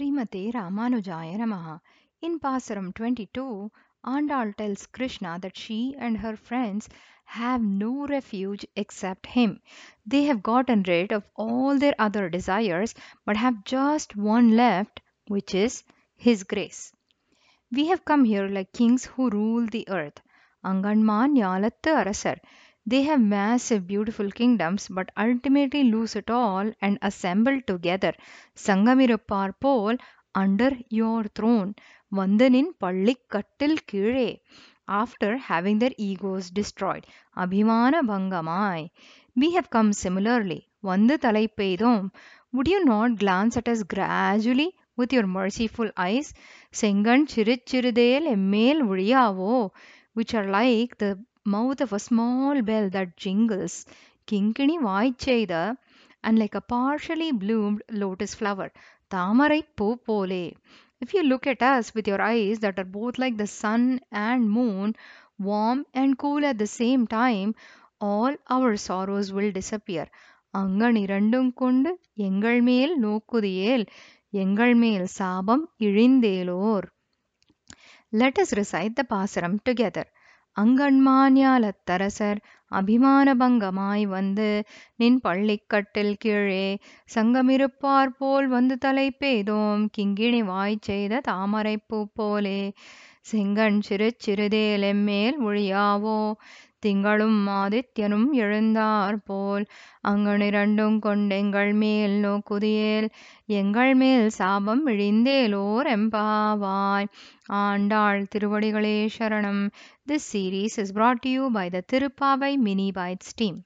In Pasuram 22, Andal tells Krishna that she and her friends have no refuge except him. They have gotten rid of all their other desires but have just one left, which is his grace. We have come here like kings who rule the earth. Anganman Yalattu Arasar. They have massive, beautiful kingdoms but ultimately lose it all and assemble together. sangamiraparpoel, under your throne, Vandanin Pallikattil Kire, after having their egos destroyed. Abhimana bangamai. We have come similarly. Vandu Talai Peidom, would you not glance at us gradually with your merciful eyes? Sengan Chirichirudel Emmel Udiyavo, which are like the mouth of a small bell that jingles, kinkini white வாய்ச்செய்த and like a partially bloomed lotus flower, Thamarai po போலே. If you look at us with your eyes that are both like the sun and moon, warm and cool at the same time, all our sorrows will disappear. அங்கன் இரண்டும் கொண்டு எங்கள் மேல் நோக்குதியேல் எங்கள் மேல் சாபம் இழிந்தேலோர் Let us recite the Pasuram together. அங்கண்மான்யாலத்தரசர் அபிமான பங்கமாய் வந்து நின் பள்ளிக்கட்டில் கீழே சங்கமிருப்பார் போல் வந்து தலை பெய்தோம் கிங்கிணி வாய் செய்த தாமரைப்பூ போலே செங்கண் சிறு சிறுதேலெம்மேல் ஒழியாவோ? திங்களும் ஆதித்யனும் எழுந்தார் போல் அங்கனிரண்டும் கொண்டெங்கள் மேல் நோக்குதியேல் எங்கள் மேல் சாபம் இழிந்தேலோர் எம்பாவாய். ஆண்டாள் திருவடிகளே சரணம். This series is brought to you by the Tiruppavai Mini Bites team.